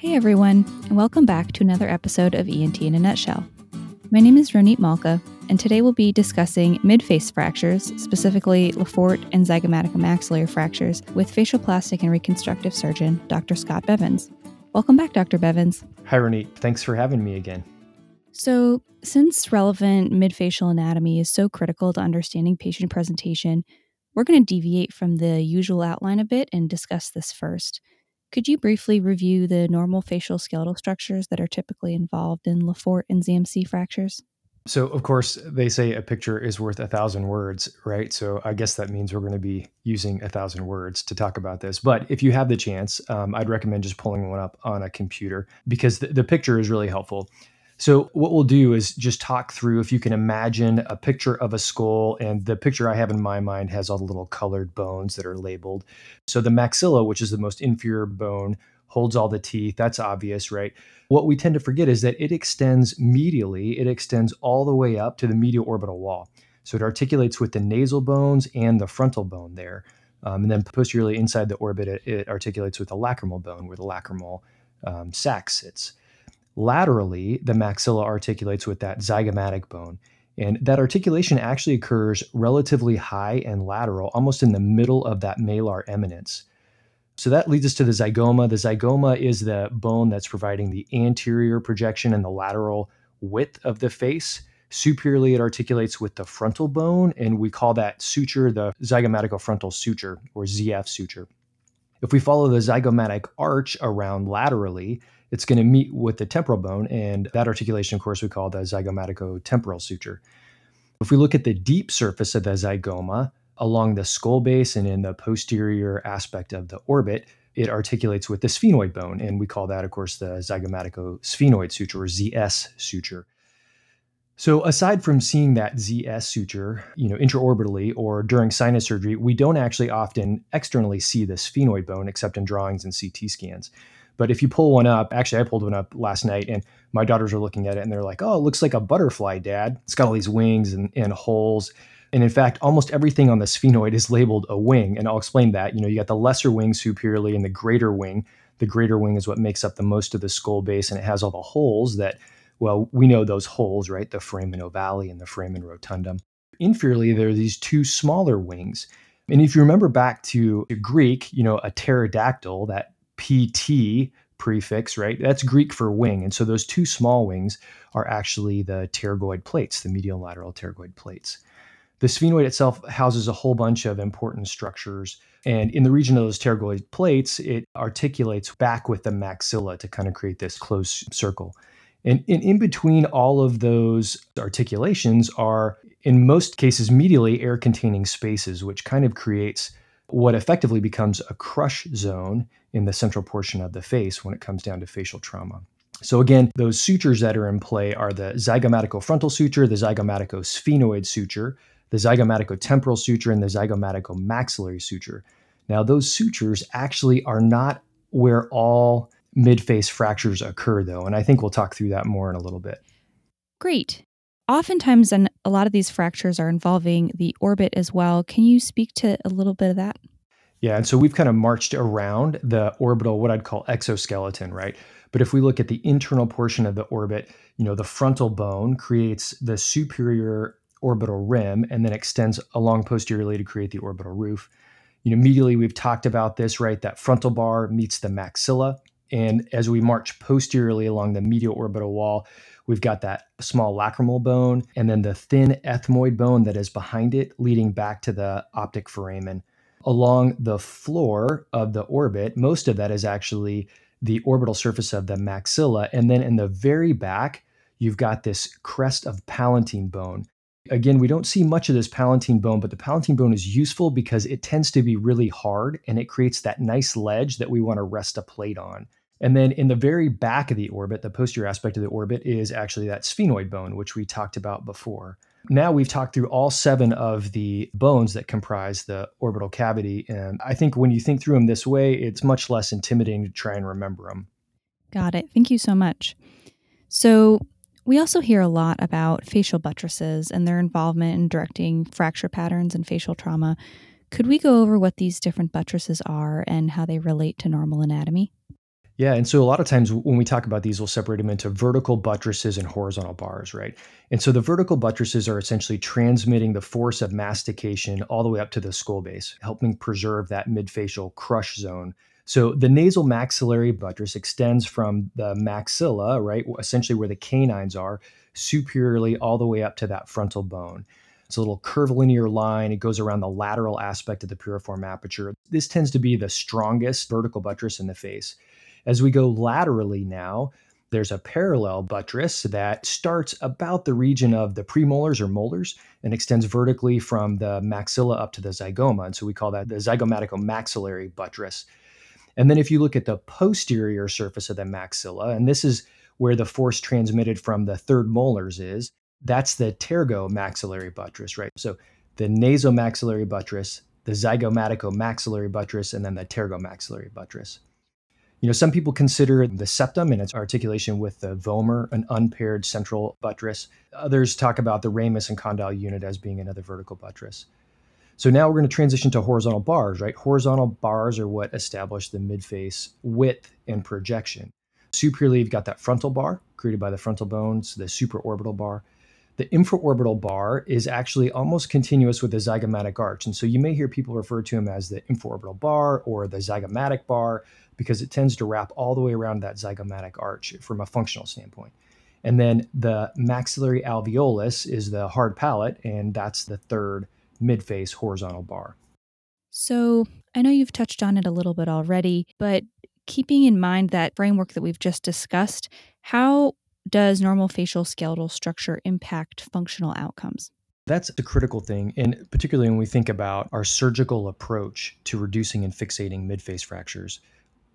Hey everyone, and welcome back to another episode of ENT in a Nutshell. My name is Ronit Malka, and today we'll be discussing midface fractures, specifically Le Fort and zygomaticomaxillary fractures, with facial plastic and reconstructive surgeon Dr. Scott Bevans. Welcome back, Dr. Bevans. Hi, Ronit. Thanks for having me again. So, since relevant midfacial anatomy is so critical to understanding patient presentation, we're going to deviate from the usual outline a bit and discuss this first. Could you briefly review the normal facial skeletal structures that are typically involved in Le Fort and ZMC fractures? So, of course, they say a picture is worth a thousand words, right? So, I guess that means we're going to be using a thousand words to talk about this. But if you have the chance, um, I'd recommend just pulling one up on a computer because the picture is really helpful. So, what we'll do is just talk through if you can imagine a picture of a skull, and the picture I have in my mind has all the little colored bones that are labeled. So, the maxilla, which is the most inferior bone, holds all the teeth. That's obvious, right? What we tend to forget is that it extends medially, it extends all the way up to the medial orbital wall. So, it articulates with the nasal bones and the frontal bone there. Um, and then posteriorly inside the orbit, it, it, articulates with the lacrimal bone where the lacrimal um, sac sits. Laterally, the maxilla articulates with that zygomatic bone. And that articulation actually occurs relatively high and lateral, almost in the middle of that malar eminence. So that leads us to the zygoma. The zygoma is the bone that's providing the anterior projection and the lateral width of the face. Superiorly, it articulates with the frontal bone, and we call that suture the zygomaticofrontal suture or ZF suture. If we follow the zygomatic arch around laterally, it's going to meet with the temporal bone, and that articulation, of course, we call the zygomaticotemporal suture. If we look at the deep surface of the zygoma along the skull base and in the posterior aspect of the orbit, it articulates with the sphenoid bone, and we call that, of course, the zygomaticosphenoid suture or ZS suture. So aside from seeing that ZS suture, you know, intraorbitally or during sinus surgery, we don't actually often externally see the sphenoid bone except in drawings and CT scans. But if you pull one up, actually, I pulled one up last night and my daughters are looking at it and they're like, oh, it looks like a butterfly, dad. It's got all these wings and, and holes. And in fact, almost everything on the sphenoid is labeled a wing. And I'll explain that. You know, you got the lesser wing superiorly and the greater wing. The greater wing is what makes up the most of the skull base and it has all the holes that, well, we know those holes, right? The foramen ovale and the foramen rotundum. Inferiorly, there are these two smaller wings. And if you remember back to Greek, you know, a pterodactyl, that PT prefix, right? That's Greek for wing. And so those two small wings are actually the pterygoid plates, the medial and lateral pterygoid plates. The sphenoid itself houses a whole bunch of important structures. And in the region of those pterygoid plates, it articulates back with the maxilla to kind of create this closed circle. And in, in between all of those articulations are, in most cases, medially air containing spaces, which kind of creates what effectively becomes a crush zone in the central portion of the face when it comes down to facial trauma. So again, those sutures that are in play are the zygomaticofrontal suture, the zygomaticosphenoid suture, the zygomaticotemporal suture, and the zygomaticomaxillary suture. Now, those sutures actually are not where all midface fractures occur, though, and I think we'll talk through that more in a little bit. Great. Oftentimes, and a lot of these fractures are involving the orbit as well. Can you speak to a little bit of that? Yeah, and so we've kind of marched around the orbital, what I'd call exoskeleton, right? But if we look at the internal portion of the orbit, you know, the frontal bone creates the superior orbital rim and then extends along posteriorly to create the orbital roof. You know, immediately we've talked about this, right? That frontal bar meets the maxilla. And as we march posteriorly along the medial orbital wall, we've got that small lacrimal bone and then the thin ethmoid bone that is behind it, leading back to the optic foramen along the floor of the orbit. Most of that is actually the orbital surface of the maxilla. And then in the very back, you've got this crest of palatine bone. Again, we don't see much of this palatine bone, but the palatine bone is useful because it tends to be really hard and it creates that nice ledge that we want to rest a plate on. And then in the very back of the orbit, the posterior aspect of the orbit is actually that sphenoid bone, which we talked about before. Now we've talked through all seven of the bones that comprise the orbital cavity. And I think when you think through them this way, it's much less intimidating to try and remember them. Got it. Thank you so much. So, we also hear a lot about facial buttresses and their involvement in directing fracture patterns and facial trauma. Could we go over what these different buttresses are and how they relate to normal anatomy? Yeah, and so a lot of times when we talk about these, we'll separate them into vertical buttresses and horizontal bars, right? And so the vertical buttresses are essentially transmitting the force of mastication all the way up to the skull base, helping preserve that midfacial crush zone. So the nasal maxillary buttress extends from the maxilla, right, essentially where the canines are, superiorly all the way up to that frontal bone. It's a little curvilinear line. It goes around the lateral aspect of the piriform aperture. This tends to be the strongest vertical buttress in the face. As we go laterally now, there's a parallel buttress that starts about the region of the premolars or molars and extends vertically from the maxilla up to the zygoma. And so we call that the zygomatico-maxillary buttress. And then if you look at the posterior surface of the maxilla, and this is where the force transmitted from the third molars is, that's the pterygomaxillary buttress, right? So the nasomaxillary buttress, the zygomatico-maxillary buttress, and then the pterygomaxillary buttress. You know, some people consider the septum and its articulation with the vomer an unpaired central buttress. Others talk about the ramus and condyle unit as being another vertical buttress. So now we're going to transition to horizontal bars, right? Horizontal bars are what establish the midface width and projection. Superiorly, you've got that frontal bar created by the frontal bones, the supraorbital bar. The infraorbital bar is actually almost continuous with the zygomatic arch. And so you may hear people refer to them as the infraorbital bar or the zygomatic bar because it tends to wrap all the way around that zygomatic arch from a functional standpoint. And then the maxillary alveolus is the hard palate, and that's the third midface horizontal bar. So I know you've touched on it a little bit already, but keeping in mind that framework that we've just discussed, how does normal facial skeletal structure impact functional outcomes? That's a critical thing. And particularly when we think about our surgical approach to reducing and fixating midface fractures,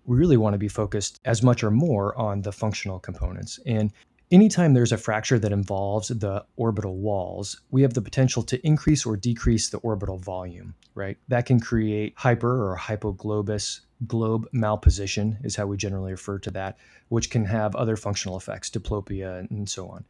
we really want to be focused as much or more on the functional components. And anytime there's a fracture that involves the orbital walls, we have the potential to increase or decrease the orbital volume, right? That can create hyper or hypoglobus globe malposition, is how we generally refer to that, which can have other functional effects, diplopia, and so on.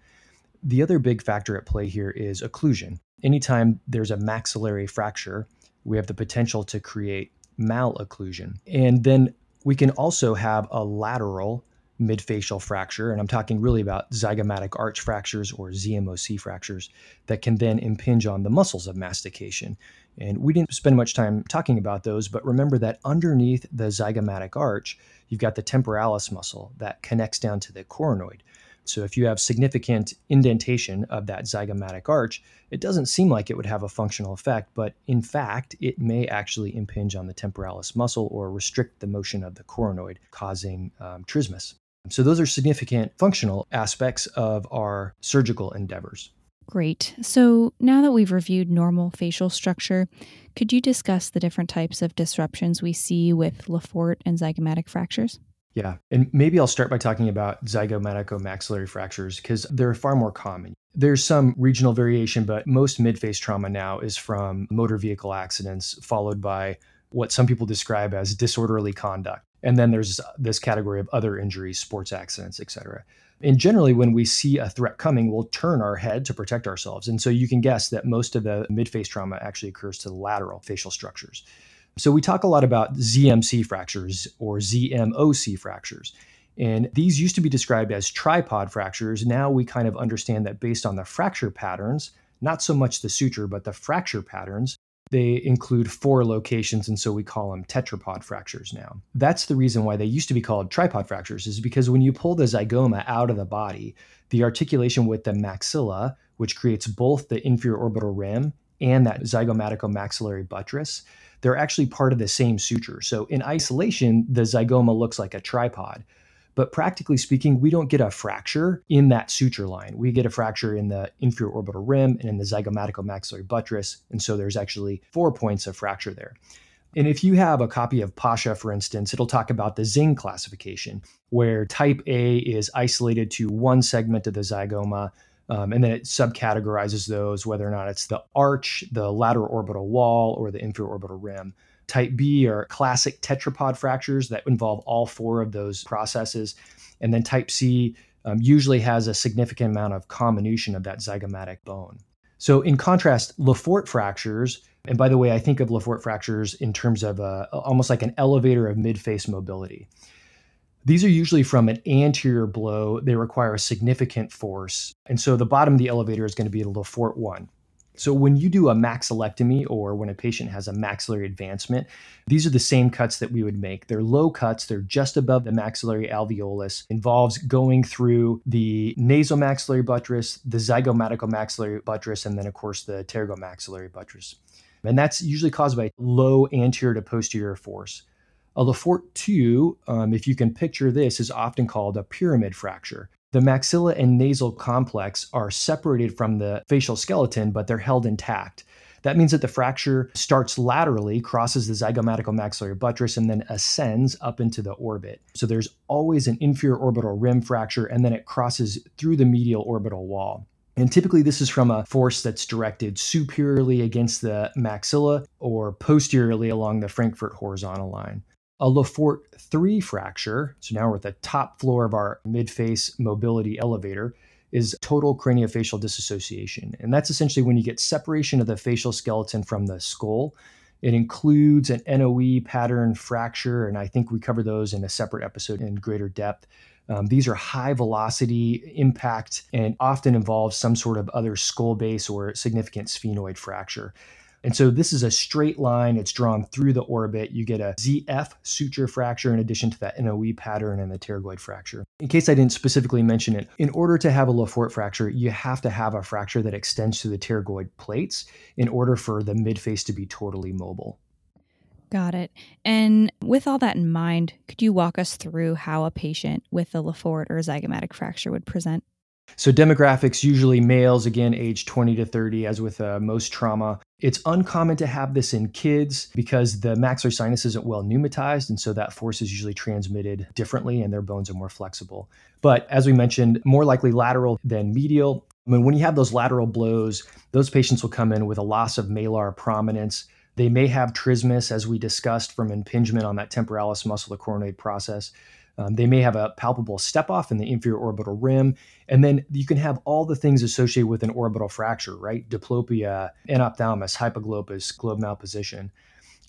The other big factor at play here is occlusion. Anytime there's a maxillary fracture, we have the potential to create malocclusion. And then we can also have a lateral midfacial fracture, and I'm talking really about zygomatic arch fractures or ZMOC fractures that can then impinge on the muscles of mastication. And we didn't spend much time talking about those, but remember that underneath the zygomatic arch, you've got the temporalis muscle that connects down to the coronoid. So if you have significant indentation of that zygomatic arch, it doesn't seem like it would have a functional effect, but in fact, it may actually impinge on the temporalis muscle or restrict the motion of the coronoid, causing um, trismus. So those are significant functional aspects of our surgical endeavors. Great. So now that we've reviewed normal facial structure, could you discuss the different types of disruptions we see with Le Fort and zygomatic fractures? Yeah. And maybe I'll start by talking about zygomatico-maxillary fractures because they're far more common. There's some regional variation, but most midface trauma now is from motor vehicle accidents, followed by what some people describe as disorderly conduct. And then there's this category of other injuries, sports accidents, et cetera. And generally, when we see a threat coming, we'll turn our head to protect ourselves. And so you can guess that most of the midface trauma actually occurs to the lateral facial structures. So we talk a lot about ZMC fractures or ZMOC fractures. And these used to be described as tripod fractures. Now we kind of understand that based on the fracture patterns, not so much the suture, but the fracture patterns, they include four locations. And so we call them tetrapod fractures now. That's the reason why they used to be called tripod fractures, is because when you pull the zygoma out of the body, the articulation with the maxilla, which creates both the inferior orbital rim and that zygomatico maxillary buttress, they're actually part of the same suture. So in isolation, the zygoma looks like a tripod. But practically speaking, we don't get a fracture in that suture line. We get a fracture in the inferior orbital rim and in the zygomatico maxillary buttress. And so there's actually four points of fracture there. And if you have a copy of Pasha, for instance, it'll talk about the Zingg classification, where type A is isolated to one segment of the zygoma, um, and then it subcategorizes those, whether or not it's the arch, the lateral orbital wall, or the inferior orbital rim. Type B are classic tetrapod fractures that involve all four of those processes. And then type C um, usually has a significant amount of comminution of that zygomatic bone. So, in contrast, Le Fort fractures, and by the way, I think of Le Fort fractures in terms of a, almost like an elevator of midface mobility These are usually from an anterior blow. They require a significant force. And so the bottom of the elevator is going to be a Le Fort 1. So when you do a maxillectomy or when a patient has a maxillary advancement, these are the same cuts that we would make. They're low cuts, they're just above the maxillary alveolus, involves going through the nasal maxillary buttress, the zygomatical maxillary buttress, and then of course the pterygomaxillary buttress. And that's usually caused by low anterior to posterior force. A Le Fort 2, um, if you can picture this, is often called a pyramid fracture. The maxilla and nasal complex are separated from the facial skeleton, but they're held intact. That means that the fracture starts laterally, crosses the zygomaticomaxillary buttress, and then ascends up into the orbit. So there's always an inferior orbital rim fracture, and then it crosses through the medial orbital wall. And typically, this is from a force that's directed superiorly against the maxilla or posteriorly along the Frankfurt horizontal line a Le Fort 3 fracture, so now we're at the top floor of our mid-face mobility elevator, is total craniofacial dissociation. And that's essentially when you get separation of the facial skeleton from the skull. It includes an NOE pattern fracture, and I think we cover those in a separate episode in greater depth. Um, these are high velocity impact and often involve some sort of other skull base or significant sphenoid fracture. And so this is a straight line. It's drawn through the orbit. You get a ZF suture fracture in addition to that NOE pattern and the pterygoid fracture. In case I didn't specifically mention it, in order to have a Le Fort fracture, you have to have a fracture that extends to the pterygoid plates in order for the midface to be totally mobile. Got it. And with all that in mind, could you walk us through how a patient with a Le Fort or zygomatic fracture would present? So, demographics usually males, again, age 20 to 30, as with uh, most trauma. It's uncommon to have this in kids because the maxillary sinus isn't well pneumatized, and so that force is usually transmitted differently and their bones are more flexible. But as we mentioned, more likely lateral than medial. I mean, when you have those lateral blows, those patients will come in with a loss of malar prominence. They may have trismus, as we discussed, from impingement on that temporalis muscle, the coronoid process. Um, they may have a palpable step off in the inferior orbital rim. And then you can have all the things associated with an orbital fracture, right? Diplopia, enophthalmos, hypoglobus, globe malposition.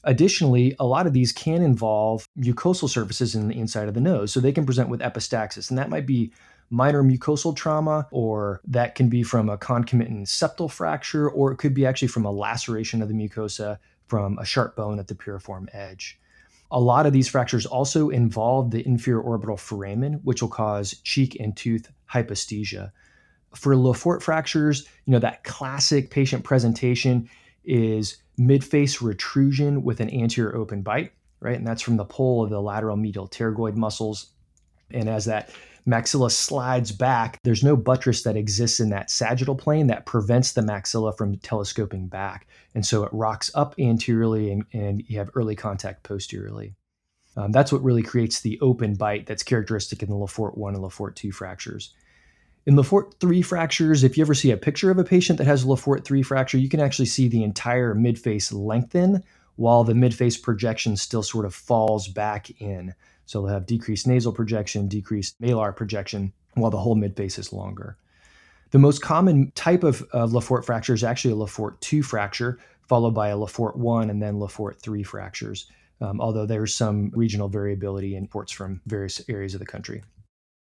Additionally, a lot of these can involve mucosal surfaces in the inside of the nose. So they can present with epistaxis, and that might be minor mucosal trauma, or that can be from a concomitant septal fracture, or it could be actually from a laceration of the mucosa from a sharp bone at the piriform edge. A lot of these fractures also involve the inferior orbital foramen, which will cause cheek and tooth hyposthesia. For Le Fort fractures, you know, that classic patient presentation is midface retrusion with an anterior open bite, right? And that's from the pole of the lateral medial pterygoid muscles. And as that maxilla slides back, there's no buttress that exists in that sagittal plane that prevents the maxilla from telescoping back. And so it rocks up anteriorly and, and you have early contact posteriorly. Um, that's what really creates the open bite that's characteristic in the Le Fort 1 and Le Fort 2 fractures. In Le Fort 3 fractures, if you ever see a picture of a patient that has a Le Fort 3 fracture, you can actually see the entire midface lengthen while the midface projection still sort of falls back in. So they'll have decreased nasal projection, decreased malar projection, while the whole midface is longer. The most common type of uh, Le Fort fracture is actually a Le Fort 2 fracture, followed by a Le Fort 1 and then Le Fort 3 fractures, um, although there's some regional variability in ports from various areas of the country.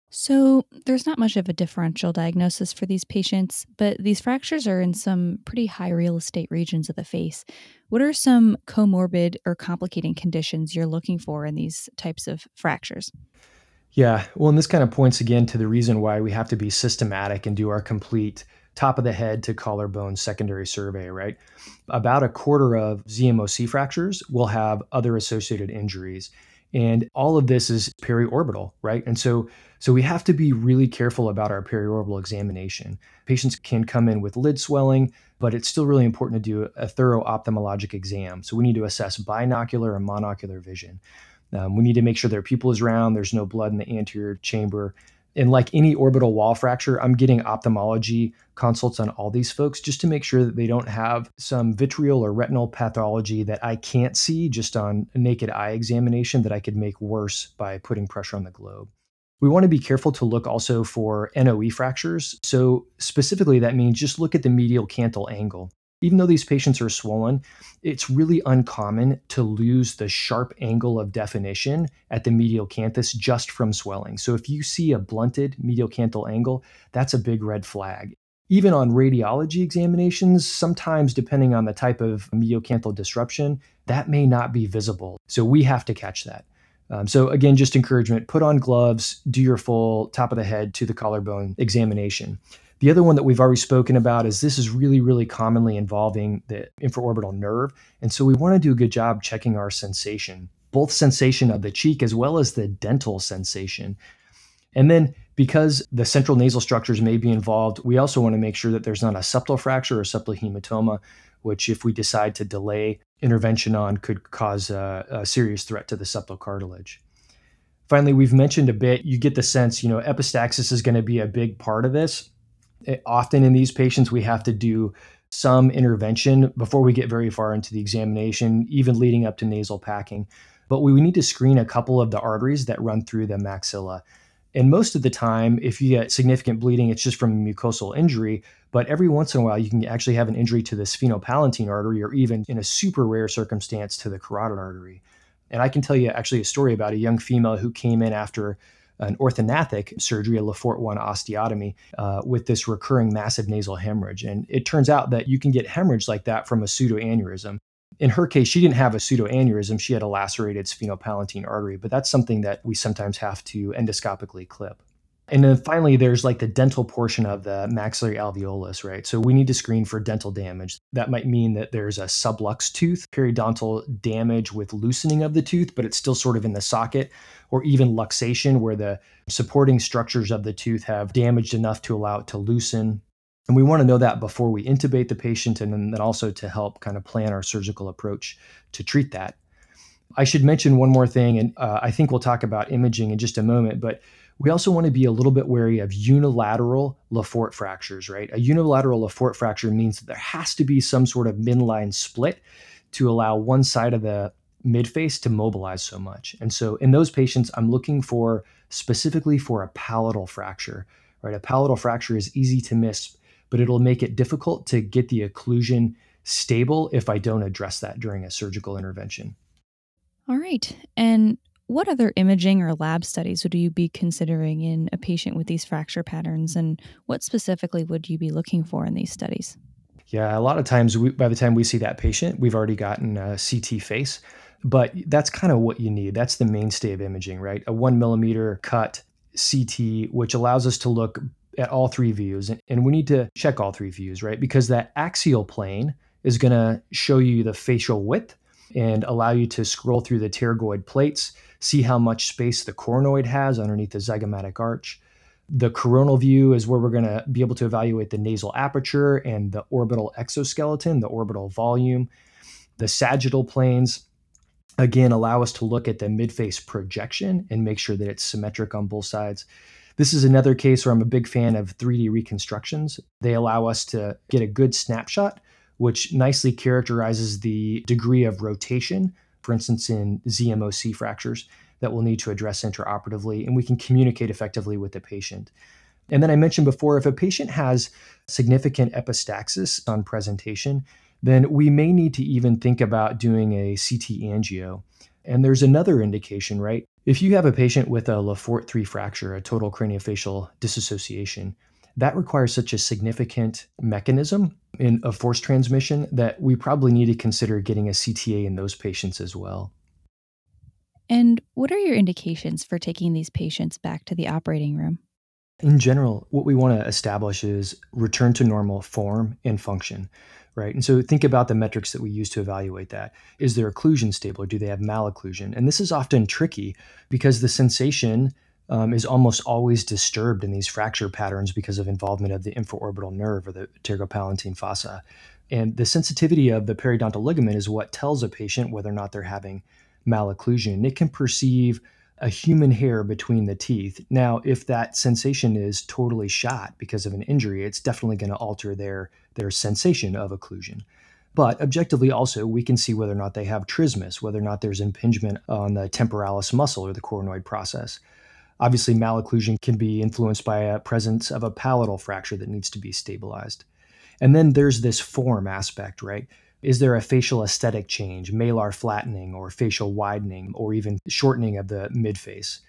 So, there's not much of a differential diagnosis for these patients, but these fractures are in some pretty high real estate regions of the face. What are some comorbid or complicating conditions you're looking for in these types of fractures? Yeah, well, and this kind of points again to the reason why we have to be systematic and do our complete top of the head to collarbone secondary survey, right? About a quarter of ZMOC fractures will have other associated injuries. And all of this is periorbital, right? And so so we have to be really careful about our periorbital examination. Patients can come in with lid swelling, but it's still really important to do a thorough ophthalmologic exam. So we need to assess binocular and monocular vision. Um, we need to make sure their pupil is round, there's no blood in the anterior chamber. And like any orbital wall fracture, I'm getting ophthalmology consults on all these folks just to make sure that they don't have some vitreal or retinal pathology that I can't see just on a naked eye examination that I could make worse by putting pressure on the globe. We want to be careful to look also for NOE fractures. So, specifically, that means just look at the medial canthal angle. Even though these patients are swollen, it's really uncommon to lose the sharp angle of definition at the medial canthus just from swelling. So if you see a blunted medial canthal angle, that's a big red flag. Even on radiology examinations, sometimes depending on the type of medial canthal disruption, that may not be visible. So we have to catch that. Um, so again, just encouragement: put on gloves, do your full top of the head to the collarbone examination. The other one that we've already spoken about is this is really, really commonly involving the infraorbital nerve. And so we want to do a good job checking our sensation, both sensation of the cheek as well as the dental sensation. And then because the central nasal structures may be involved, we also want to make sure that there's not a septal fracture or septal hematoma, which, if we decide to delay intervention on, could cause a, a serious threat to the septal cartilage. Finally, we've mentioned a bit, you get the sense, you know, epistaxis is going to be a big part of this. It, often in these patients, we have to do some intervention before we get very far into the examination, even leading up to nasal packing. But we, we need to screen a couple of the arteries that run through the maxilla. And most of the time, if you get significant bleeding, it's just from mucosal injury. But every once in a while, you can actually have an injury to the sphenopalatine artery, or even in a super rare circumstance, to the carotid artery. And I can tell you actually a story about a young female who came in after an orthognathic surgery, a Le Fort 1 osteotomy, uh, with this recurring massive nasal hemorrhage. And it turns out that you can get hemorrhage like that from a pseudoaneurysm. In her case, she didn't have a pseudoaneurysm, she had a lacerated sphenopalatine artery, but that's something that we sometimes have to endoscopically clip. And then finally, there's like the dental portion of the maxillary alveolus, right? So we need to screen for dental damage. That might mean that there's a sublux tooth, periodontal damage with loosening of the tooth, but it's still sort of in the socket, or even luxation, where the supporting structures of the tooth have damaged enough to allow it to loosen. And we want to know that before we intubate the patient and then also to help kind of plan our surgical approach to treat that. I should mention one more thing, and uh, I think we'll talk about imaging in just a moment, but we also want to be a little bit wary of unilateral Le Fort fractures, right? A unilateral Le Fort fracture means that there has to be some sort of midline split to allow one side of the midface to mobilize so much. And so in those patients, I'm looking for specifically for a palatal fracture, right? A palatal fracture is easy to miss, but it'll make it difficult to get the occlusion stable if I don't address that during a surgical intervention. All right. And what other imaging or lab studies would you be considering in a patient with these fracture patterns, and what specifically would you be looking for in these studies? Yeah, a lot of times we, by the time we see that patient, we've already gotten a CT face, but that's kind of what you need. That's the mainstay of imaging, right? A one millimeter cut CT, which allows us to look at all three views, and we need to check all three views, right? Because that axial plane is going to show you the facial width and allow you to scroll through the pterygoid plates see how much space the coronoid has underneath the zygomatic arch. The coronal view is where we're going to be able to evaluate the nasal aperture and the orbital exoskeleton, the orbital volume. The sagittal planes, again, allow us to look at the midface projection and make sure that it's symmetric on both sides. This is another case where I'm a big fan of 3D reconstructions. They allow us to get a good snapshot, which nicely characterizes the degree of rotation for instance, in ZMOC fractures that we'll need to address intraoperatively, and we can communicate effectively with the patient. And then I mentioned before, if a patient has significant epistaxis on presentation, then we may need to even think about doing a CT angio. And there's another indication, right? If you have a patient with a Le Fort 3 fracture, a total craniofacial dissociation, that requires such a significant mechanism in a force transmission that we probably need to consider getting a CTA in those patients as well. And what are your indications for taking these patients back to the operating room? In general, what we want to establish is return to normal form and function, right? And so think about the metrics that we use to evaluate that. Is their occlusion stable or do they have malocclusion? And this is often tricky because the sensation um, is almost always disturbed in these fracture patterns because of involvement of the infraorbital nerve or the pterygopalatine fossa. And the sensitivity of the periodontal ligament is what tells a patient whether or not they're having malocclusion. It can perceive a human hair between the teeth. Now, if that sensation is totally shot because of an injury, it's definitely going to alter their, their sensation of occlusion. But objectively, also, we can see whether or not they have trismus, whether or not there's impingement on the temporalis muscle or the coronoid process. Obviously, malocclusion can be influenced by a presence of a palatal fracture that needs to be stabilized. And then there's this form aspect, right? Is there a facial aesthetic change, malar flattening or facial widening, or even shortening of the midface?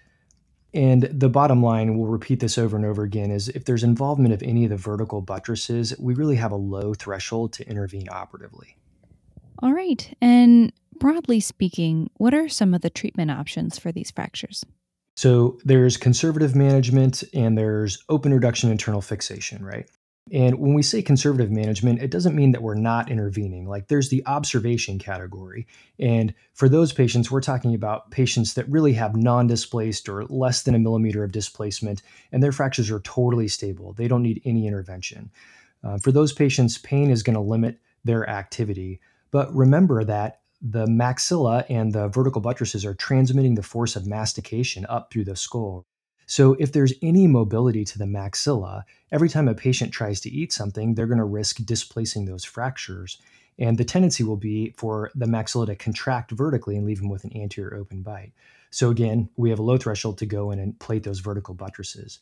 And the bottom line, we'll repeat this over and over again, is if there's involvement of any of the vertical buttresses, we really have a low threshold to intervene operatively. All right. And broadly speaking, what are some of the treatment options for these fractures? So there's conservative management and there's open reduction internal fixation, right? And when we say conservative management, it doesn't mean that we're not intervening. Like there's the observation category. And for those patients, we're talking about patients that really have non displaced or less than a millimeter of displacement, and their fractures are totally stable. They don't need any intervention. Uh, for those patients, pain is going to limit their activity. But remember that the maxilla and the vertical buttresses are transmitting the force of mastication up through the skull. So, if there's any mobility to the maxilla, every time a patient tries to eat something, they're going to risk displacing those fractures. And the tendency will be for the maxilla to contract vertically and leave them with an anterior open bite. So, again, we have a low threshold to go in and plate those vertical buttresses.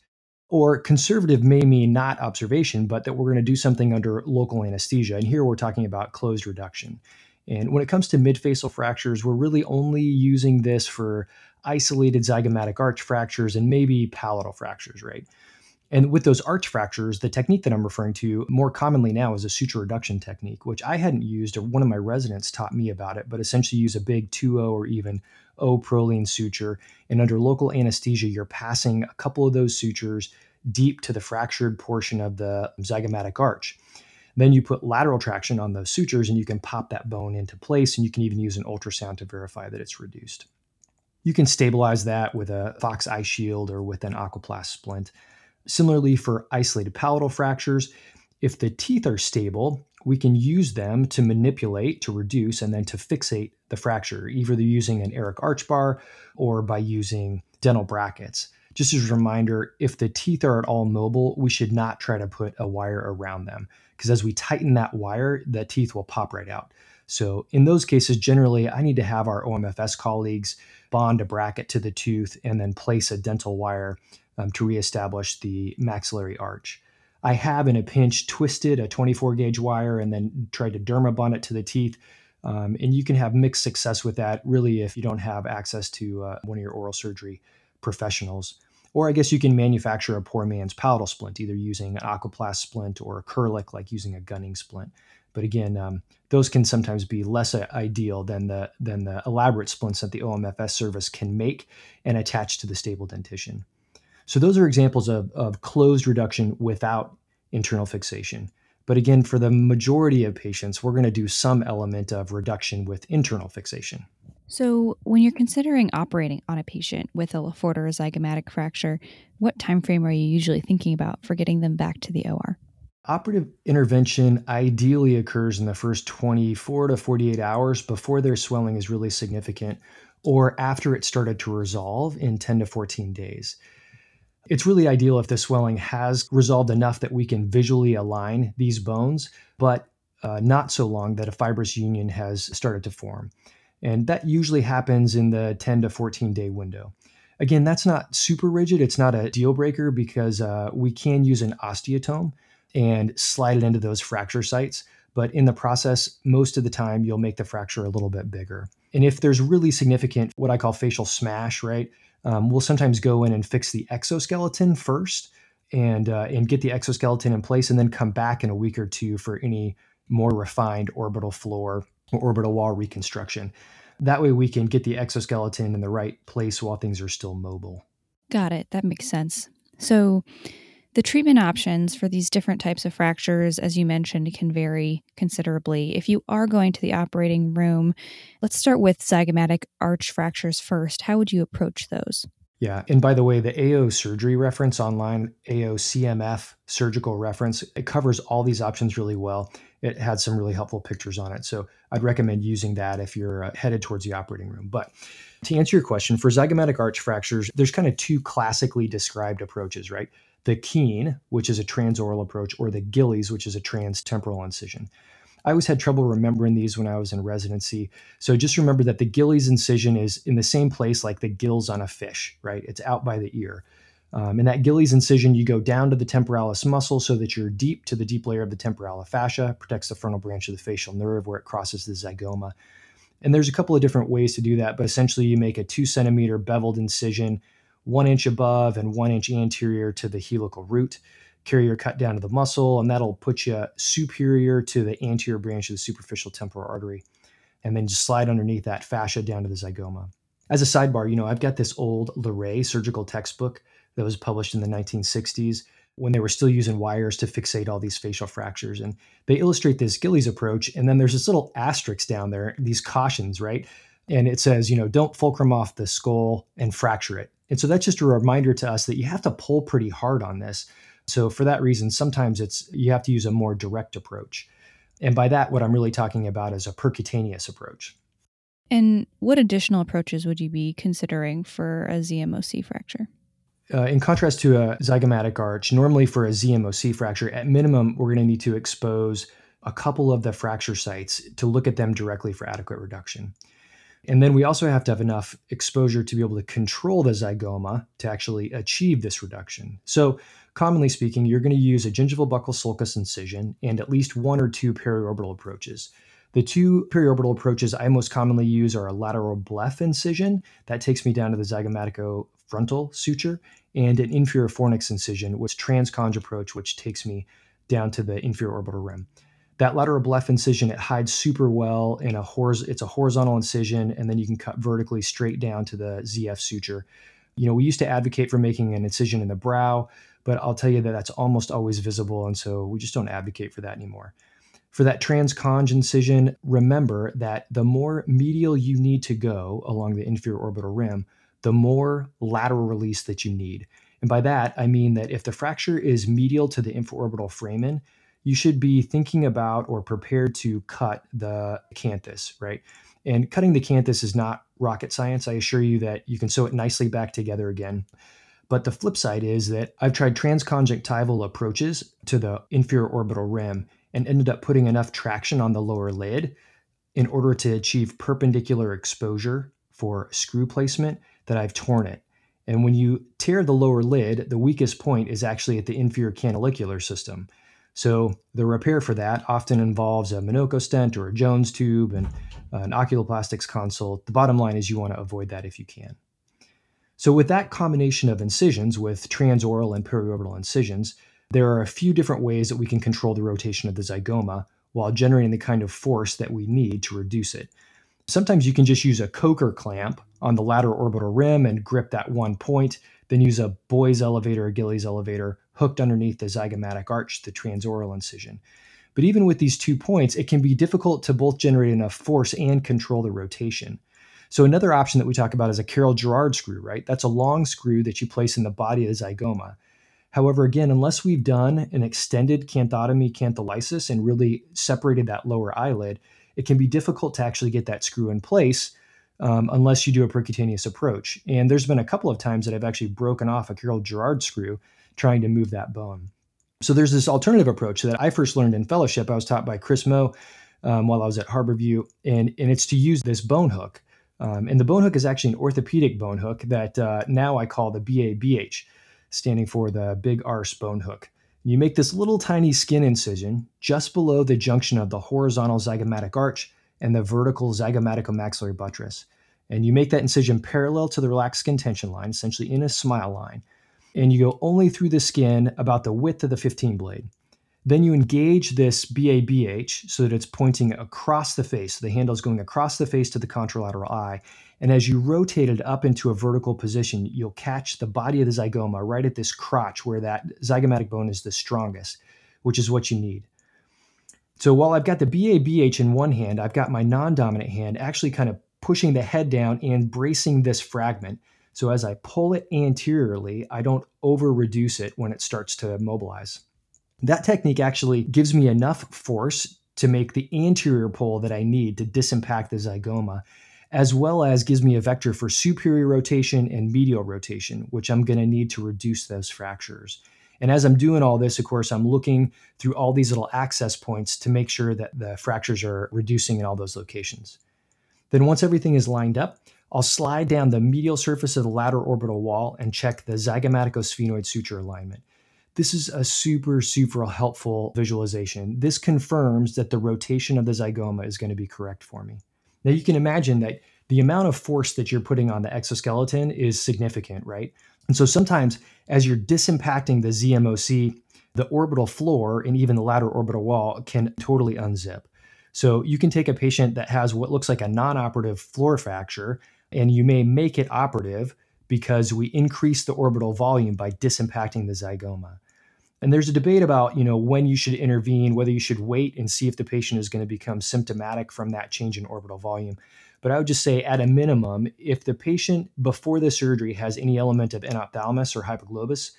Or conservative may mean not observation, but that we're going to do something under local anesthesia. And here we're talking about closed reduction. And when it comes to midfacial fractures, we're really only using this for isolated zygomatic arch fractures and maybe palatal fractures, right? And with those arch fractures, the technique that I'm referring to more commonly now is a suture reduction technique, which I hadn't used, or one of my residents taught me about it, but essentially use a big 2O or even O Prolene suture. And under local anesthesia, you're passing a couple of those sutures deep to the fractured portion of the zygomatic arch. Then you put lateral traction on those sutures and you can pop that bone into place, and you can even use an ultrasound to verify that it's reduced. You can stabilize that with a Fox eye shield or with an Aquaplast splint. Similarly, for isolated palatal fractures, if the teeth are stable, we can use them to manipulate, to reduce, and then to fixate the fracture, either using an Erich arch bar or by using dental brackets. Just as a reminder, if the teeth are at all mobile, we should not try to put a wire around them because as we tighten that wire, the teeth will pop right out. So in those cases, generally, I need to have our OMFS colleagues bond a bracket to the tooth and then place a dental wire um, to reestablish the maxillary arch. I have, in a pinch, twisted a 24 gauge wire and then tried to derma bond it to the teeth. Um, and you can have mixed success with that, really, if you don't have access to uh, one of your oral surgery professionals. Or I guess you can manufacture a poor man's palatal splint, either using an Aquaplast splint or a curlic, like using a gunning splint. But again, um, those can sometimes be less ideal than the than the elaborate splints that the OMFS service can make and attach to the stable dentition. So those are examples of, of closed reduction without internal fixation. But again, for the majority of patients, we're going to do some element of reduction with internal fixation. So, when you're considering operating on a patient with a Le Fort or a zygomatic fracture, what time frame are you usually thinking about for getting them back to the OR? Operative intervention ideally occurs in the first 24 to 48 hours before their swelling is really significant or after it started to resolve in 10 to 14 days. It's really ideal if the swelling has resolved enough that we can visually align these bones, but uh, not so long that a fibrous union has started to form. And that usually happens in the 10 to 14 day window. Again, that's not super rigid. It's not a deal breaker because uh, we can use an osteotome and slide it into those fracture sites. But in the process, most of the time, you'll make the fracture a little bit bigger. And if there's really significant, what I call facial smash, right, um, we'll sometimes go in and fix the exoskeleton first and uh, and get the exoskeleton in place, and then come back in a week or two for any more refined orbital floor or orbital wall reconstruction. That way, we can get the exoskeleton in the right place while things are still mobile. Got it. That makes sense. So, the treatment options for these different types of fractures, as you mentioned, can vary considerably. If you are going to the operating room, let's start with zygomatic arch fractures first. How would you approach those? Yeah. And by the way, the AO surgery reference online, AO CMF surgical reference, it covers all these options really well. It had some really helpful pictures on it. So I'd recommend using that if you're uh, headed towards the operating room. But to answer your question, for zygomatic arch fractures, there's kind of two classically described approaches, right? The Keen, which is a transoral approach, or the Gillies, which is a transtemporal incision. I always had trouble remembering these when I was in residency. So just remember that the Gillies incision is in the same place like the gills on a fish, right? It's out by the ear. Um, in that Gillies incision, you go down to the temporalis muscle so that you're deep to the deep layer of the temporalis fascia, protects the frontal branch of the facial nerve where it crosses the zygoma. And there's a couple of different ways to do that, but essentially you make a two centimeter beveled incision, one inch above and one inch anterior to the helical root. Carry your cut down to the muscle, and that'll put you superior to the anterior branch of the superficial temporal artery. And then just slide underneath that fascia down to the zygoma. As a sidebar, you know, I've got this old Larrey surgical textbook that was published in the 1960s when they were still using wires to fixate all these facial fractures. And they illustrate this Gillies approach. And then there's this little asterisk down there, these cautions, right? And it says, you know, don't fulcrum off the skull and fracture it. And so that's just a reminder to us that you have to pull pretty hard on this. So for that reason, sometimes it's you have to use a more direct approach. And by that, what I'm really talking about is a percutaneous approach. And what additional approaches would you be considering for a ZMOC fracture? Uh, in contrast to a zygomatic arch, normally for a ZMOC fracture, at minimum, we're going to need to expose a couple of the fracture sites to look at them directly for adequate reduction. And then we also have to have enough exposure to be able to control the zygoma to actually achieve this reduction. So, commonly speaking, you're going to use a gingival buccal sulcus incision and at least one or two periorbital approaches. The two periorbital approaches I most commonly use are a lateral bleph incision that takes me down to the zygomatico frontal suture and an inferior fornix incision, which transconj approach, which takes me down to the inferior orbital rim. That lateral bleph incision, it hides super well in a horiz- it's a horizontal incision, and then you can cut vertically straight down to the ZF suture. You know, we used to advocate for making an incision in the brow, but I'll tell you that that's almost always visible, and so we just don't advocate for that anymore. For that transconj incision, remember that the more medial you need to go along the inferior orbital rim, the more lateral release that you need. And by that, I mean that if the fracture is medial to the infraorbital foramen, you should be thinking about or prepared to cut the canthus, right? And cutting the canthus is not rocket science. I assure you that you can sew it nicely back together again. But the flip side is that I've tried transconjunctival approaches to the inferior orbital rim and ended up putting enough traction on the lower lid in order to achieve perpendicular exposure for screw placement that I've torn it. And when you tear the lower lid, the weakest point is actually at the inferior canalicular system. So the repair for that often involves a Monoka stent or a Jones tube and uh, an oculoplastics consult. The bottom line is you want to avoid that if you can. So with that combination of incisions with transoral and periorbital incisions, there are a few different ways that we can control the rotation of the zygoma while generating the kind of force that we need to reduce it. Sometimes you can just use a Kocher clamp on the lateral orbital rim and grip that one point, then use a Boies elevator a Gillies elevator hooked underneath the zygomatic arch, the transoral incision. But even with these two points, it can be difficult to both generate enough force and control the rotation. So another option that we talk about is a Carroll-Girard screw, right? That's a long screw that you place in the body of the zygoma. However, again, unless we've done an extended canthotomy cantholysis and really separated that lower eyelid, it can be difficult to actually get that screw in place um, unless you do a percutaneous approach. And there's been a couple of times that I've actually broken off a Carroll-Girard screw trying to move that bone. So there's this alternative approach that I first learned in fellowship. I was taught by Kris Moe um, while I was at Harborview, and, and it's to use this bone hook. Um, and the bone hook is actually an orthopedic bone hook that uh, now I call the BABH, standing for the big arse bone hook. You make this little tiny skin incision just below the junction of the horizontal zygomatic arch and the vertical zygomaticomaxillary buttress. And you make that incision parallel to the relaxed skin tension line, essentially in a smile line. And you go only through the skin about the width of the 15 blade. Then you engage this BABH so that it's pointing across the face. So The handle is going across the face to the contralateral eye. And as you rotate it up into a vertical position, you'll catch the body of the zygoma right at this crotch where that zygomatic bone is the strongest, which is what you need. So while I've got the BABH in one hand, I've got my non dominant hand actually kind of pushing the head down and bracing this fragment. So as I pull it anteriorly, I don't over reduce it when it starts to mobilize. That technique actually gives me enough force to make the anterior pull that I need to disimpact the zygoma as well as gives me a vector for superior rotation and medial rotation, which I'm going to need to reduce those fractures. And as I'm doing all this, of course, I'm looking through all these little access points to make sure that the fractures are reducing in all those locations. Then once everything is lined up, I'll slide down the medial surface of the lateral orbital wall and check the zygomaticosphenoid suture alignment. This is a super, super helpful visualization. This confirms that the rotation of the zygoma is going to be correct for me. Now, you can imagine that the amount of force that you're putting on the exoskeleton is significant, right? And so sometimes as you're disimpacting the ZMOC, the orbital floor and even the lateral orbital wall can totally unzip. So you can take a patient that has what looks like a non operative floor fracture and you may make it operative because we increase the orbital volume by disimpacting the zygoma. And there's a debate about, you know, when you should intervene, whether you should wait and see if the patient is going to become symptomatic from that change in orbital volume. But I would just say, at a minimum, if the patient before the surgery has any element of enophthalmos or hypoglobus,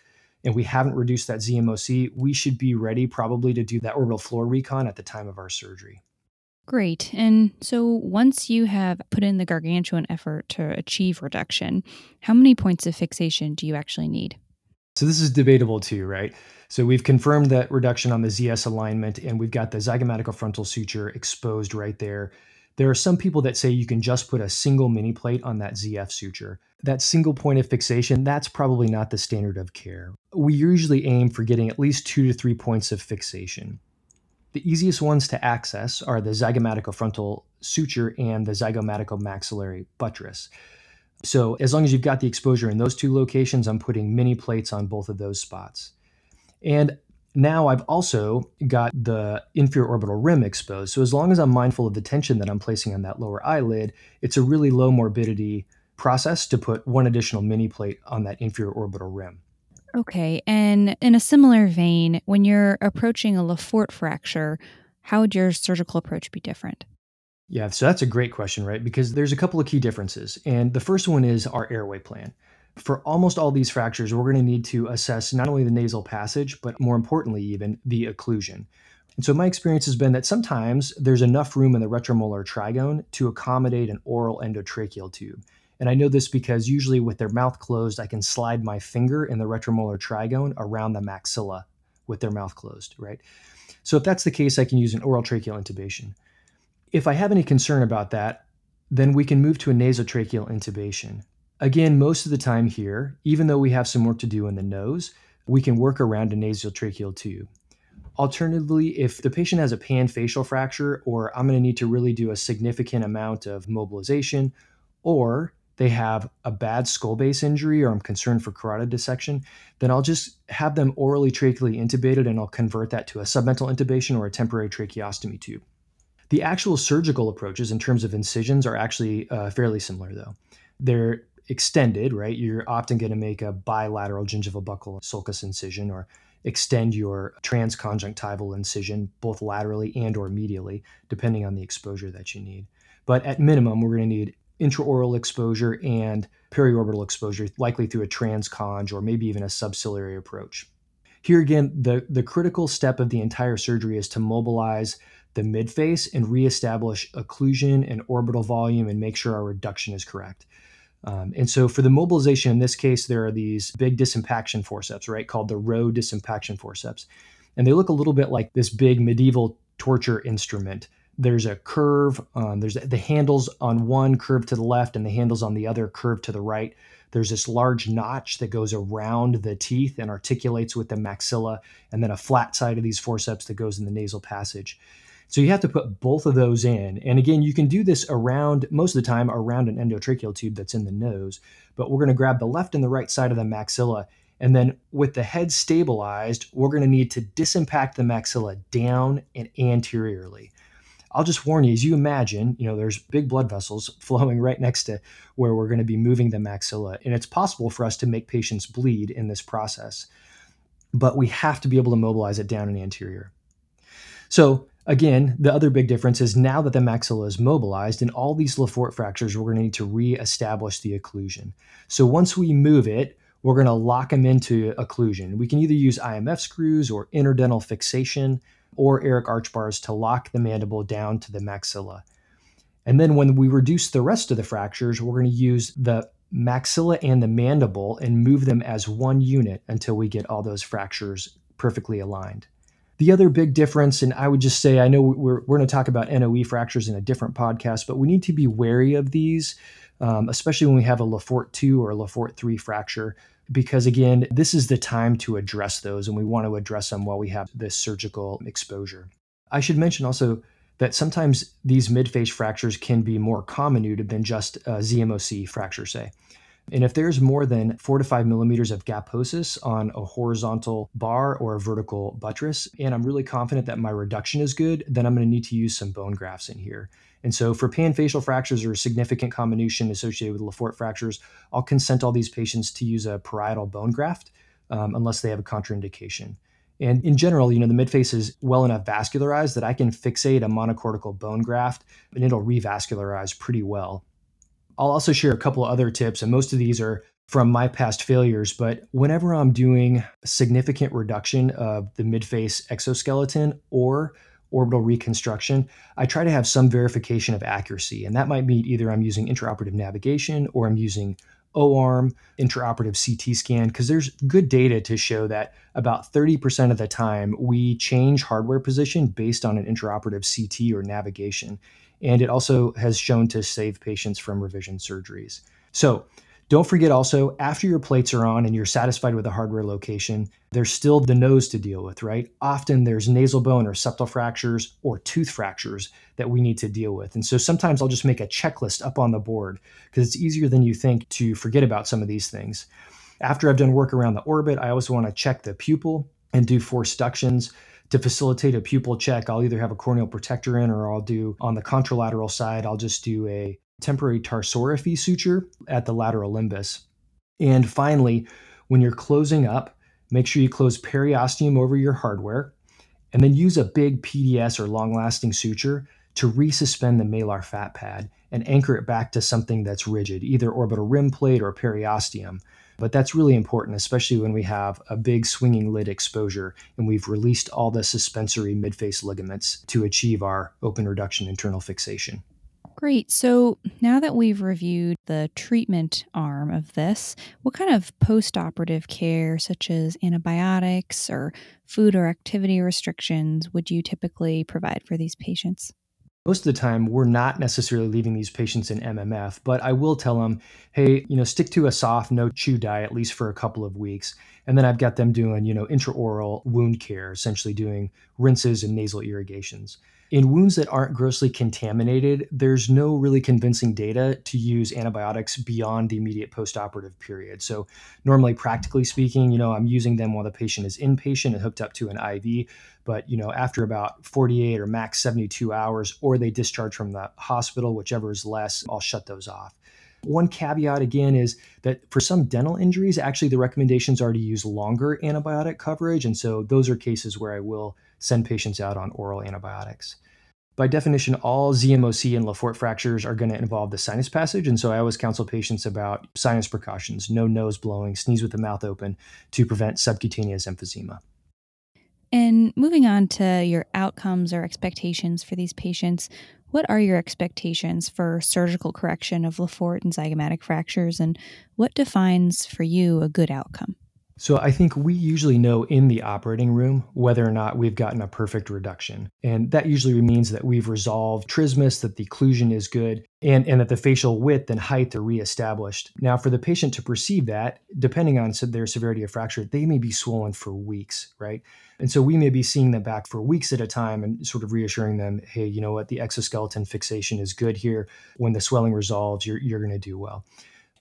and we haven't reduced that ZMOC, we should be ready probably to do that orbital floor recon at the time of our surgery. Great. And so once you have put in the gargantuan effort to achieve reduction, how many points of fixation do you actually need? So this is debatable too, right? So we've confirmed that reduction on the ZS alignment, and we've got the zygomaticofrontal suture exposed right there. There are some people that say you can just put a single mini plate on that ZF suture. That single point of fixation, that's probably not the standard of care. We usually aim for getting at least two to three points of fixation. The easiest ones to access are the zygomaticofrontal suture and the zygomaticomaxillary buttress. So, as long as you've got the exposure in those two locations, I'm putting mini plates on both of those spots. And now I've also got the inferior orbital rim exposed. So, as long as I'm mindful of the tension that I'm placing on that lower eyelid, it's a really low morbidity process to put one additional mini plate on that inferior orbital rim. Okay. And in a similar vein, when you're approaching a Le Fort fracture, how would your surgical approach be different? Yeah, so that's a great question, right? Because there's a couple of key differences. And the first one is our airway plan. For almost all these fractures, we're going to need to assess not only the nasal passage, but more importantly, even the occlusion. And so my experience has been that sometimes there's enough room in the retromolar trigone to accommodate an oral endotracheal tube. And I know this because usually with their mouth closed, I can slide my finger in the retromolar trigone around the maxilla with their mouth closed, right? So if that's the case, I can use an oral tracheal intubation. If I have any concern about that, then we can move to a nasotracheal intubation. Again, most of the time here, even though we have some work to do in the nose, we can work around a nasotracheal tube. Alternatively, if the patient has a panfacial fracture, or I'm going to need to really do a significant amount of mobilization, or they have a bad skull base injury or I'm concerned for carotid dissection, then I'll just have them orally tracheally intubated and I'll convert that to a submental intubation or a temporary tracheostomy tube. The actual surgical approaches in terms of incisions are actually uh, fairly similar, though. They're extended, right? You're often going to make a bilateral gingival buccal sulcus incision or extend your transconjunctival incision both laterally and or medially depending on the exposure that you need but at minimum we're going to need intraoral exposure and periorbital exposure, likely through a transconj or maybe even a subciliary approach. Here again, the, the critical step of the entire surgery is to mobilize the midface and reestablish occlusion and orbital volume and make sure our reduction is correct. Um, and so for the mobilization in this case, there are these big disimpaction forceps, right, called the Rowe disimpaction forceps. And they look a little bit like this big medieval torture instrument there's a curve. There's the handles on one curve to the left and the handles on the other curve to the right. There's this large notch that goes around the teeth and articulates with the maxilla, and then a flat side of these forceps that goes in the nasal passage. So you have to put both of those in. And again, you can do this around, most of the time, around an endotracheal tube that's in the nose. But we're going to grab the left and the right side of the maxilla. And then with the head stabilized, we're going to need to disimpact the maxilla down and anteriorly. I'll just warn you, as you imagine, you know, there's big blood vessels flowing right next to where we're going to be moving the maxilla. And it's possible for us to make patients bleed in this process. But we have to be able to mobilize it down in the anterior. So again, the other big difference is now that the maxilla is mobilized in all these Le Fort fractures, we're going to need to reestablish the occlusion. So once we move it, we're going to lock them into occlusion. We can either use IMF screws or interdental fixation or Erich arch bars to lock the mandible down to the maxilla. And then when we reduce the rest of the fractures, we're going to use the maxilla and the mandible and move them as one unit until we get all those fractures perfectly aligned. The other big difference, and I would just say, I know we're, we're going to talk about NOE fractures in a different podcast, but we need to be wary of these, um, especially when we have a Le Fort 2 or a Le Fort 3 fracture, because again, this is the time to address those, and we want to address them while we have this surgical exposure. I should mention also that sometimes these mid-face fractures can be more comminuted than just a ZMOC fracture, say. And if there's more than four to five millimeters of gaposis on a horizontal bar or a vertical buttress, and I'm really confident that my reduction is good, then I'm going to need to use some bone grafts in here. And so for panfacial fractures or significant comminution associated with Le Fort fractures, I'll consent all these patients to use a parietal bone graft um, unless they have a contraindication. And in general, you know, the midface is well enough vascularized that I can fixate a monocortical bone graft and it'll revascularize pretty well. I'll also share a couple of other tips, and most of these are from my past failures. But whenever I'm doing a significant reduction of the midface exoskeleton or orbital reconstruction, I try to have some verification of accuracy. And that might mean either I'm using intraoperative navigation or I'm using O-arm intraoperative CT scan because there's good data to show that about 30% of the time we change hardware position based on an intraoperative CT or navigation. And it also has shown to save patients from revision surgeries. So don't forget also, after your plates are on and you're satisfied with the hardware location, there's still the nose to deal with, right? Often there's nasal bone or septal fractures or tooth fractures that we need to deal with. And so sometimes I'll just make a checklist up on the board because it's easier than you think to forget about some of these things. After I've done work around the orbit, I also want to check the pupil and do forceductions to facilitate a pupil check, I'll either have a corneal protector in or I'll do on the contralateral side, I'll just do a temporary tarsorrhaphy suture at the lateral limbus. And finally, when you're closing up, make sure you close periosteum over your hardware and then use a big PDS or long lasting suture to resuspend the malar fat pad and anchor it back to something that's rigid, either orbital rim plate or periosteum. But that's really important, especially when we have a big swinging lid exposure and we've released all the suspensory midface ligaments to achieve our open reduction internal fixation. Great. So now that we've reviewed the treatment arm of this, what kind of post operative care, such as antibiotics or food or activity restrictions, would you typically provide for these patients? Most of the time we're not necessarily leaving these patients in mmf but i will tell them hey you know stick to a soft no chew diet at least for a couple of weeks and then i've got them doing you know intraoral wound care essentially doing rinses and nasal irrigations in wounds that aren't grossly contaminated, there's no really convincing data to use antibiotics beyond the immediate postoperative period. So, normally, practically speaking, you know, I'm using them while the patient is inpatient and hooked up to an IV. But, you know, after about 48 or max 72 hours, or they discharge from the hospital, whichever is less, I'll shut those off. One caveat again is that for some dental injuries, actually the recommendations are to use longer antibiotic coverage. And so those are cases where I will send patients out on oral antibiotics. By definition, all ZMOC and Le Fort fractures are going to involve the sinus passage. And so I always counsel patients about sinus precautions no nose blowing, sneeze with the mouth open to prevent subcutaneous emphysema. And moving on to your outcomes or expectations for these patients, what are your expectations for surgical correction of Le Fort and zygomatic fractures, and what defines for you a good outcome? So I think we usually know in the operating room whether or not we've gotten a perfect reduction. And that usually means that we've resolved trismus, that the occlusion is good, and, and that the facial width and height are reestablished. Now, for the patient to perceive that, depending on their severity of fracture, they may be swollen for weeks, right? And so we may be seeing them back for weeks at a time and sort of reassuring them, hey, you know what, the exoskeleton fixation is good here. When the swelling resolves, you're, you're going to do well.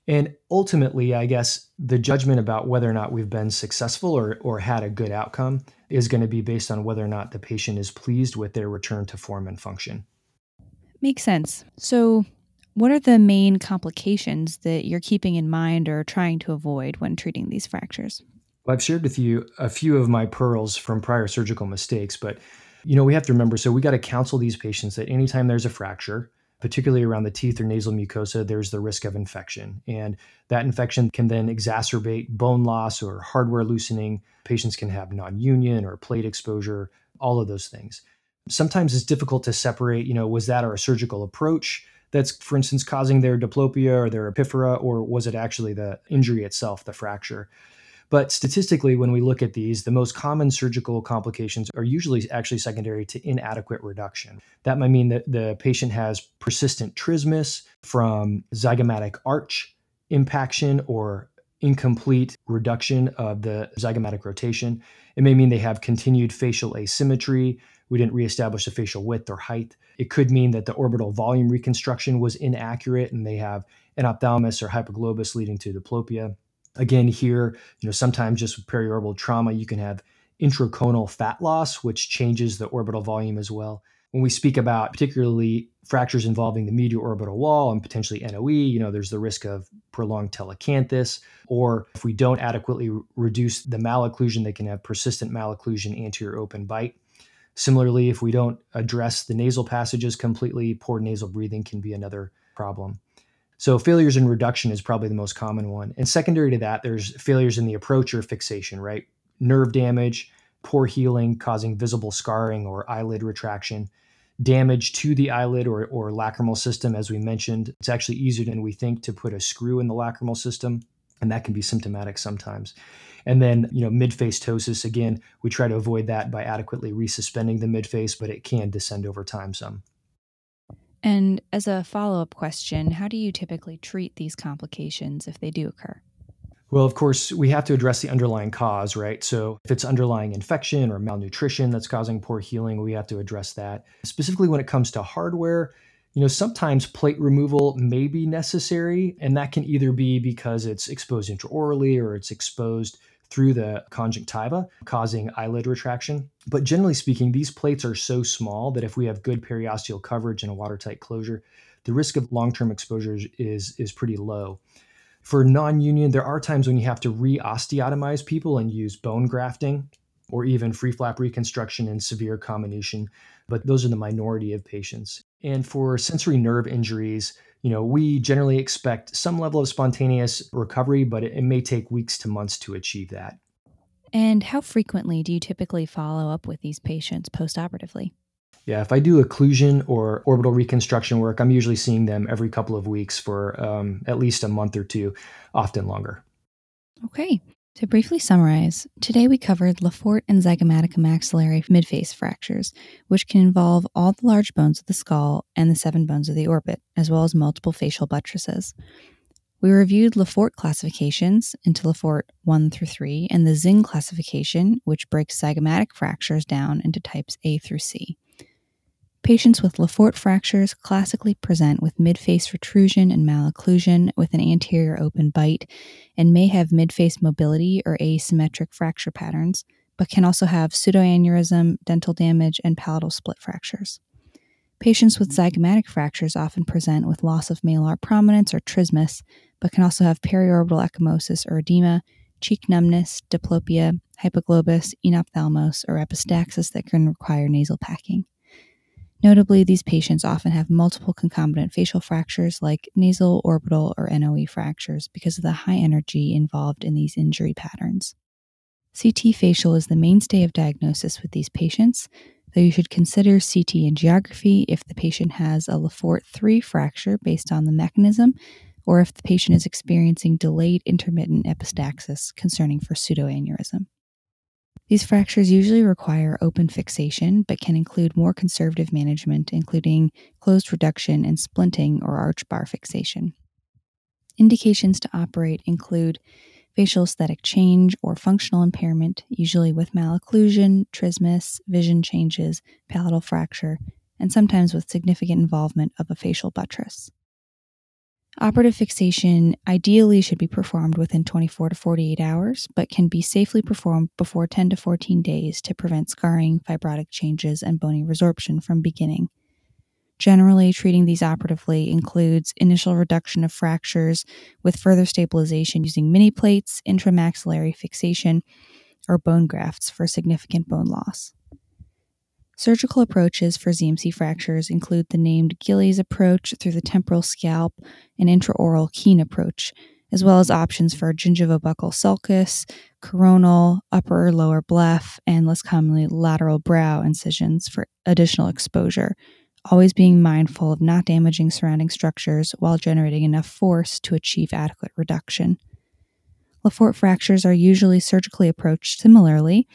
And ultimately, I guess the judgment about whether or not we've been successful or, or had a good outcome is going to be based on whether or not the patient is pleased with their return to form and function. Makes sense. So, what are the main complications that you're keeping in mind or trying to avoid when treating these fractures? Well, I've shared with you a few of my pearls from prior surgical mistakes, but you know, we have to remember so we got to counsel these patients that anytime there's a fracture, particularly around the teeth or nasal mucosa, there's the risk of infection. And that infection can then exacerbate bone loss or hardware loosening. Patients can have non union or plate exposure, all of those things. Sometimes it's difficult to separate, you know, was that our surgical approach that's, for instance, causing their diplopia or their epiphora, or was it actually the injury itself, the fracture? But statistically, when we look at these, the most common surgical complications are usually actually secondary to inadequate reduction. That might mean that the patient has persistent trismus from zygomatic arch impaction or incomplete reduction of the zygomatic rotation. It may mean they have continued facial asymmetry. We didn't reestablish the facial width or height. It could mean that the orbital volume reconstruction was inaccurate and they have an enophthalmos or hypoglobus leading to diplopia. Again, here, you know, sometimes just with periorbital trauma, you can have intraconal fat loss, which changes the orbital volume as well. When we speak about particularly fractures involving the medial orbital wall and potentially NOE, you know, there's the risk of prolonged telecanthus, or if we don't adequately reduce the malocclusion, they can have persistent malocclusion anterior open bite. Similarly, if we don't address the nasal passages completely, poor nasal breathing can be another problem. So failures in reduction is probably the most common one. And secondary to that, there's failures in the approach or fixation, right? Nerve damage, poor healing causing visible scarring or eyelid retraction, damage to the eyelid or, or lacrimal system, as we mentioned. It's actually easier than we think to put a screw in the lacrimal system, and that can be symptomatic sometimes. And then, you know, midface ptosis, again, we try to avoid that by adequately resuspending the midface, but it can descend over time some. And as a follow up question, how do you typically treat these complications if they do occur? Well, of course, we have to address the underlying cause, right? So, if it's underlying infection or malnutrition that's causing poor healing, we have to address that. Specifically, when it comes to hardware, you know, sometimes plate removal may be necessary, and that can either be because it's exposed intraorally or it's exposed through the conjunctiva, causing eyelid retraction. But generally speaking, these plates are so small that if we have good periosteal coverage and a watertight closure, the risk of long-term exposures is is pretty low. For non-union, there are times when you have to re-osteotomize people and use bone grafting or even free flap reconstruction and severe comminution, but those are the minority of patients. And for sensory nerve injuries, you know, we generally expect some level of spontaneous recovery, but it, it may take weeks to months to achieve that. And how frequently do you typically follow up with these patients postoperatively? Yeah, if I do occlusion or orbital reconstruction work, I'm usually seeing them every couple of weeks for um, at least a month or two, often longer. Okay. To briefly summarize, today we covered Le Fort and zygomatic maxillary midface fractures, which can involve all the large bones of the skull and the seven bones of the orbit, as well as multiple facial buttresses. We reviewed Le Fort classifications into Le Fort 1 through 3 and the Zingg classification, which breaks zygomatic fractures down into types A through C. Patients with Le Fort fractures classically present with midface protrusion and malocclusion with an anterior open bite and may have midface mobility or asymmetric fracture patterns, but can also have pseudoaneurysm, dental damage, and palatal split fractures. Patients with zygomatic fractures often present with loss of malar prominence or trismus, but can also have periorbital ecchymosis or edema, cheek numbness, diplopia, hypoglobus, enophthalmos, or epistaxis that can require nasal packing. Notably, these patients often have multiple concomitant facial fractures like nasal, orbital, or NOE fractures because of the high energy involved in these injury patterns. CT facial is the mainstay of diagnosis with these patients, though you should consider CT angiography if the patient has a Le Fort 3 fracture based on the mechanism, or if the patient is experiencing delayed intermittent epistaxis concerning for pseudoaneurysm. These fractures usually require open fixation, but can include more conservative management, including closed reduction and splinting or arch bar fixation. Indications to operate include facial aesthetic change or functional impairment, usually with malocclusion, trismus, vision changes, palatal fracture, and sometimes with significant involvement of a facial buttress. Operative fixation ideally should be performed within 24 to 48 hours, but can be safely performed before 10 to 14 days to prevent scarring, fibrotic changes, and bony resorption from beginning. Generally, treating these operatively includes initial reduction of fractures with further stabilization using mini plates, intramaxillary fixation, or bone grafts for significant bone loss. Surgical approaches for ZMC fractures include the named Gillies approach through the temporal scalp and intraoral Keen approach, as well as options for gingivobuccal sulcus, coronal, upper or lower bleph, and less commonly lateral brow incisions for additional exposure, always being mindful of not damaging surrounding structures while generating enough force to achieve adequate reduction. Le Fort fractures are usually surgically approached similarly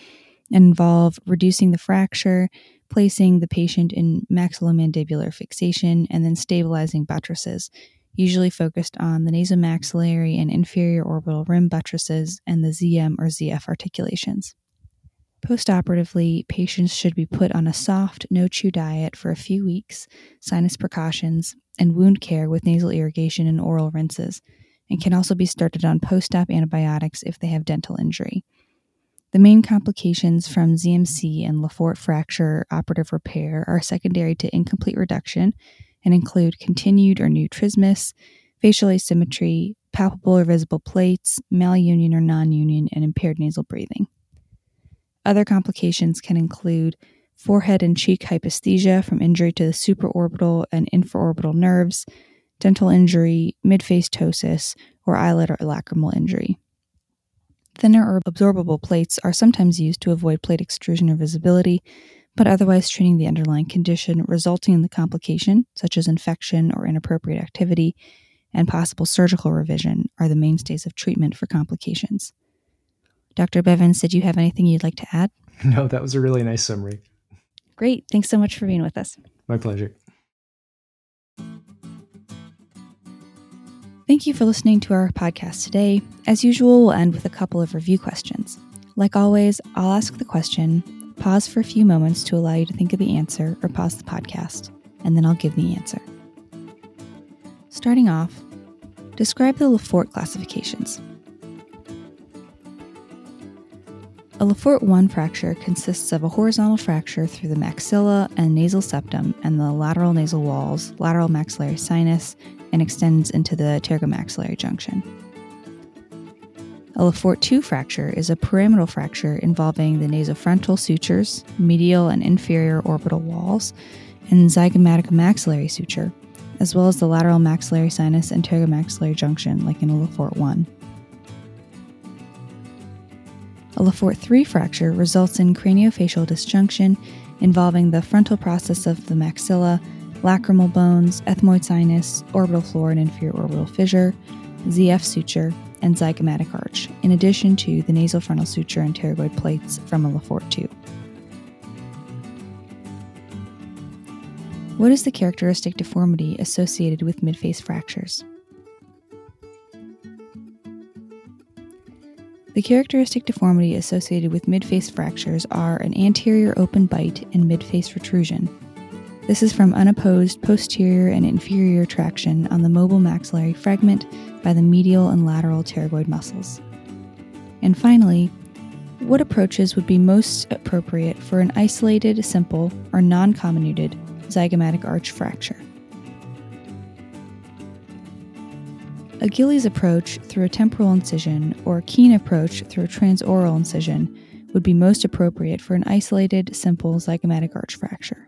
involve reducing the fracture, placing the patient in maxillomandibular fixation, and then stabilizing buttresses, usually focused on the nasomaxillary and inferior orbital rim buttresses and the ZM or ZF articulations. Postoperatively, patients should be put on a soft, no chew diet for a few weeks, sinus precautions, and wound care with nasal irrigation and oral rinses, and can also be started on post op antibiotics if they have dental injury. The main complications from ZMC and Le Fort fracture operative repair are secondary to incomplete reduction and include continued or new trismus, facial asymmetry, palpable or visible plates, malunion or non union, and impaired nasal breathing. Other complications can include forehead and cheek hypoesthesia from injury to the supraorbital and infraorbital nerves, dental injury, midface ptosis, or eyelid or lacrimal injury. Thinner or absorbable plates are sometimes used to avoid plate extrusion or visibility, but otherwise treating the underlying condition resulting in the complication, such as infection or inappropriate activity, and possible surgical revision are the mainstays of treatment for complications. Dr. Bevans, did you have anything you'd like to add? No, that was a really nice summary. Great. Thanks so much for being with us. My pleasure. Thank you for listening to our podcast today. As usual, we'll end with a couple of review questions. Like always, I'll ask the question, pause for a few moments to allow you to think of the answer, or pause the podcast, and then I'll give the answer. Starting off, describe the Le Fort classifications. A Le Fort 1 fracture consists of a horizontal fracture through the maxilla and nasal septum and the lateral nasal walls, lateral maxillary sinus, and extends into the pterygomaxillary junction. A Le Fort 2 fracture is a pyramidal fracture involving the nasofrontal sutures, medial and inferior orbital walls, and zygomatic maxillary suture, as well as the lateral maxillary sinus and pterygomaxillary junction, like in a Le Fort 1. A Le Fort 3 fracture results in craniofacial disjunction involving the frontal process of the maxilla, lacrimal bones, ethmoid sinus, orbital floor and inferior orbital fissure, ZF suture, and zygomatic arch, in addition to the nasal frontal suture and pterygoid plates from a Le Fort 2. What is the characteristic deformity associated with midface fractures? The characteristic deformity associated with midface fractures are an anterior open bite and midface protrusion. This is from unopposed posterior and inferior traction on the mobile maxillary fragment by the medial and lateral pterygoid muscles. And finally, what approaches would be most appropriate for an isolated, simple, or non comminuted zygomatic arch fracture? A Gillies approach through a temporal incision or a Keen approach through a transoral incision would be most appropriate for an isolated, simple zygomatic arch fracture.